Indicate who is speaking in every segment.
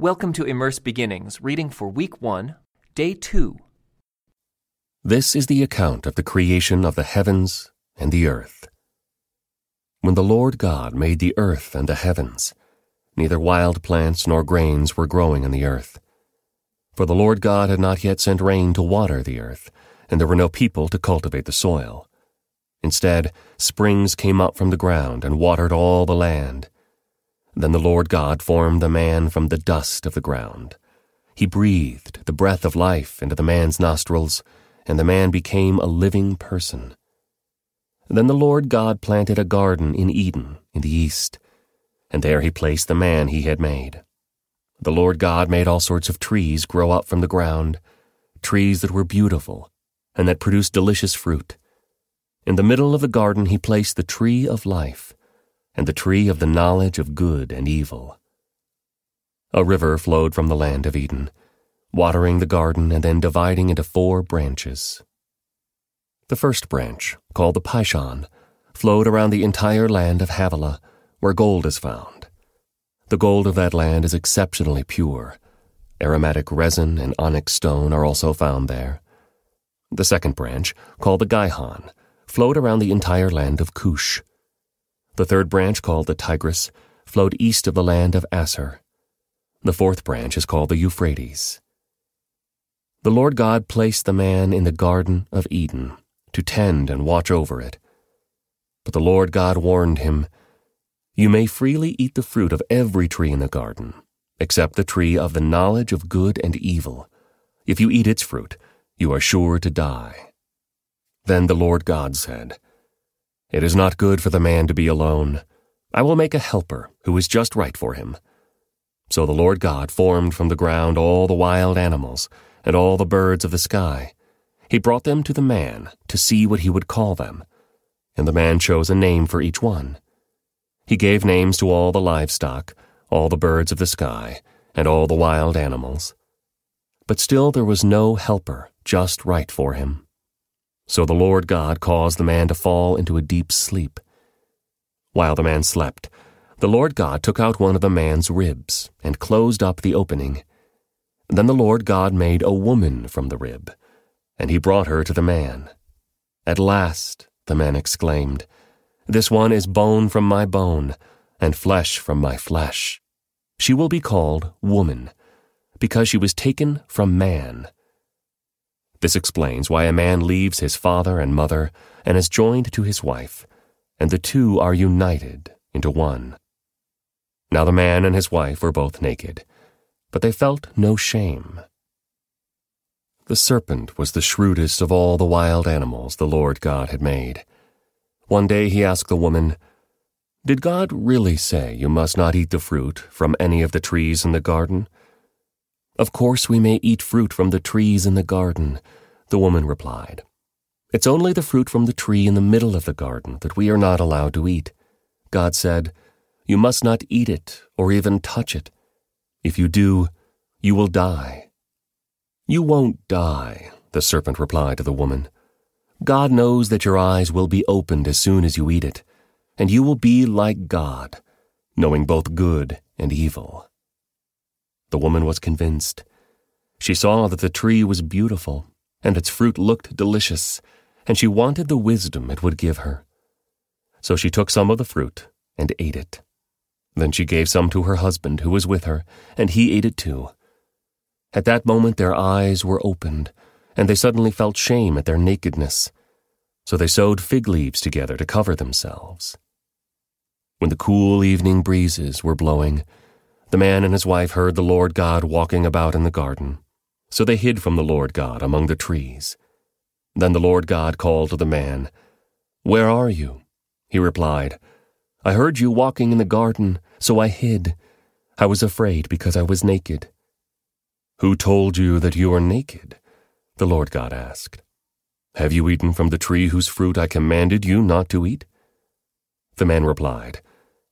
Speaker 1: Welcome to Immerse Beginnings, reading for week one, day two.
Speaker 2: This is the account of the creation of the heavens and the earth. When the Lord God made the earth and the heavens, neither wild plants nor grains were growing in the earth. For the Lord God had not yet sent rain to water the earth, and there were no people to cultivate the soil. Instead, springs came up from the ground and watered all the land. Then the Lord God formed the man from the dust of the ground. He breathed the breath of life into the man's nostrils, and the man became a living person. Then the Lord God planted a garden in Eden in the east, and there he placed the man he had made. The Lord God made all sorts of trees grow up from the ground, trees that were beautiful, and that produced delicious fruit. In the middle of the garden he placed the tree of life and the tree of the knowledge of good and evil. A river flowed from the land of Eden, watering the garden and then dividing into four branches. The first branch, called the Pishon, flowed around the entire land of Havilah, where gold is found. The gold of that land is exceptionally pure. Aromatic resin and onyx stone are also found there. The second branch, called the Gihon, flowed around the entire land of Cush. The third branch, called the Tigris, flowed east of the land of Asshur. The fourth branch is called the Euphrates. The Lord God placed the man in the Garden of Eden to tend and watch over it. But the Lord God warned him, You may freely eat the fruit of every tree in the garden, except the tree of the knowledge of good and evil. If you eat its fruit, you are sure to die. Then the Lord God said, it is not good for the man to be alone. I will make a helper who is just right for him. So the Lord God formed from the ground all the wild animals and all the birds of the sky. He brought them to the man to see what he would call them. And the man chose a name for each one. He gave names to all the livestock, all the birds of the sky, and all the wild animals. But still there was no helper just right for him. So the Lord God caused the man to fall into a deep sleep. While the man slept, the Lord God took out one of the man's ribs and closed up the opening. Then the Lord God made a woman from the rib, and he brought her to the man. At last, the man exclaimed, This one is bone from my bone, and flesh from my flesh. She will be called woman, because she was taken from man. This explains why a man leaves his father and mother and is joined to his wife, and the two are united into one. Now the man and his wife were both naked, but they felt no shame. The serpent was the shrewdest of all the wild animals the Lord God had made. One day he asked the woman, Did God really say you must not eat the fruit from any of the trees in the garden? Of course we may eat fruit from the trees in the garden, the woman replied. It's only the fruit from the tree in the middle of the garden that we are not allowed to eat. God said, You must not eat it or even touch it. If you do, you will die. You won't die, the serpent replied to the woman. God knows that your eyes will be opened as soon as you eat it, and you will be like God, knowing both good and evil. The woman was convinced. She saw that the tree was beautiful, and its fruit looked delicious, and she wanted the wisdom it would give her. So she took some of the fruit and ate it. Then she gave some to her husband who was with her, and he ate it too. At that moment their eyes were opened, and they suddenly felt shame at their nakedness. So they sewed fig leaves together to cover themselves. When the cool evening breezes were blowing, the man and his wife heard the Lord God walking about in the garden. So they hid from the Lord God among the trees. Then the Lord God called to the man, Where are you? He replied, I heard you walking in the garden, so I hid. I was afraid because I was naked. Who told you that you are naked? The Lord God asked. Have you eaten from the tree whose fruit I commanded you not to eat? The man replied,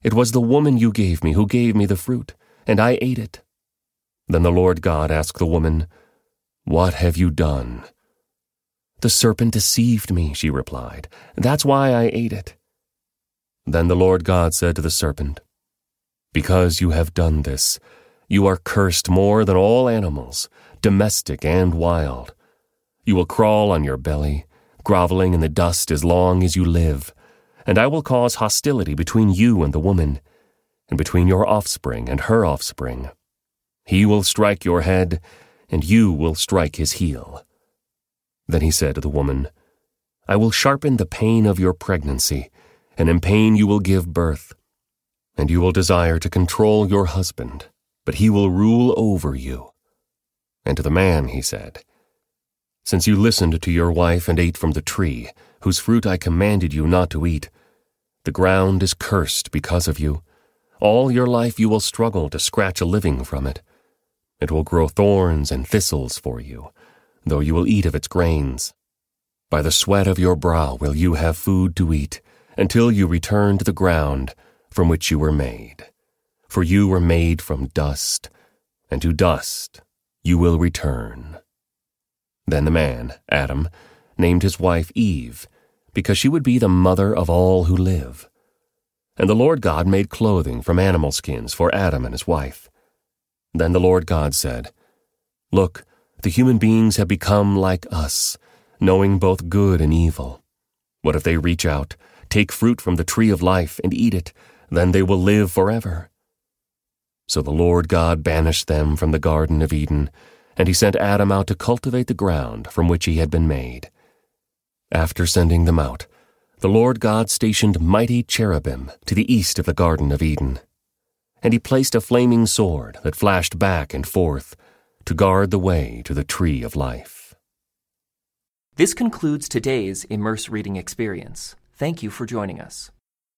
Speaker 2: It was the woman you gave me who gave me the fruit and I ate it. Then the Lord God asked the woman, What have you done? The serpent deceived me, she replied. That's why I ate it. Then the Lord God said to the serpent, Because you have done this, You are cursed more than all animals, domestic and wild. You will crawl on your belly, groveling in the dust as long as you live, and I will cause hostility between you and the woman, and between your offspring and her offspring. He will strike your head, and you will strike his heel. Then he said to the woman, I will sharpen the pain of your pregnancy, and in pain you will give birth. And you will desire to control your husband, but he will rule over you. And to the man he said, Since you listened to your wife and ate from the tree, whose fruit I commanded you not to eat, the ground is cursed because of you. All your life you will struggle to scratch a living from it. It will grow thorns and thistles for you, though you will eat of its grains. By the sweat of your brow will you have food to eat, until you return to the ground from which you were made. For you were made from dust, and to dust you will return. Then the man, Adam, named his wife Eve, because she would be the mother of all who live. And the Lord God made clothing from animal skins for Adam and his wife. Then the Lord God said, Look, the human beings have become like us, knowing both good and evil. What if they reach out, take fruit from the tree of life, and eat it? Then they will live forever. So the Lord God banished them from the Garden of Eden, and he sent Adam out to cultivate the ground from which he had been made. After sending them out, the Lord God stationed mighty cherubim to the east of the Garden of Eden. And he placed a flaming sword that flashed back and forth to guard the way to the tree of life.
Speaker 1: This concludes today's Immerse Reading Experience. Thank you for joining us.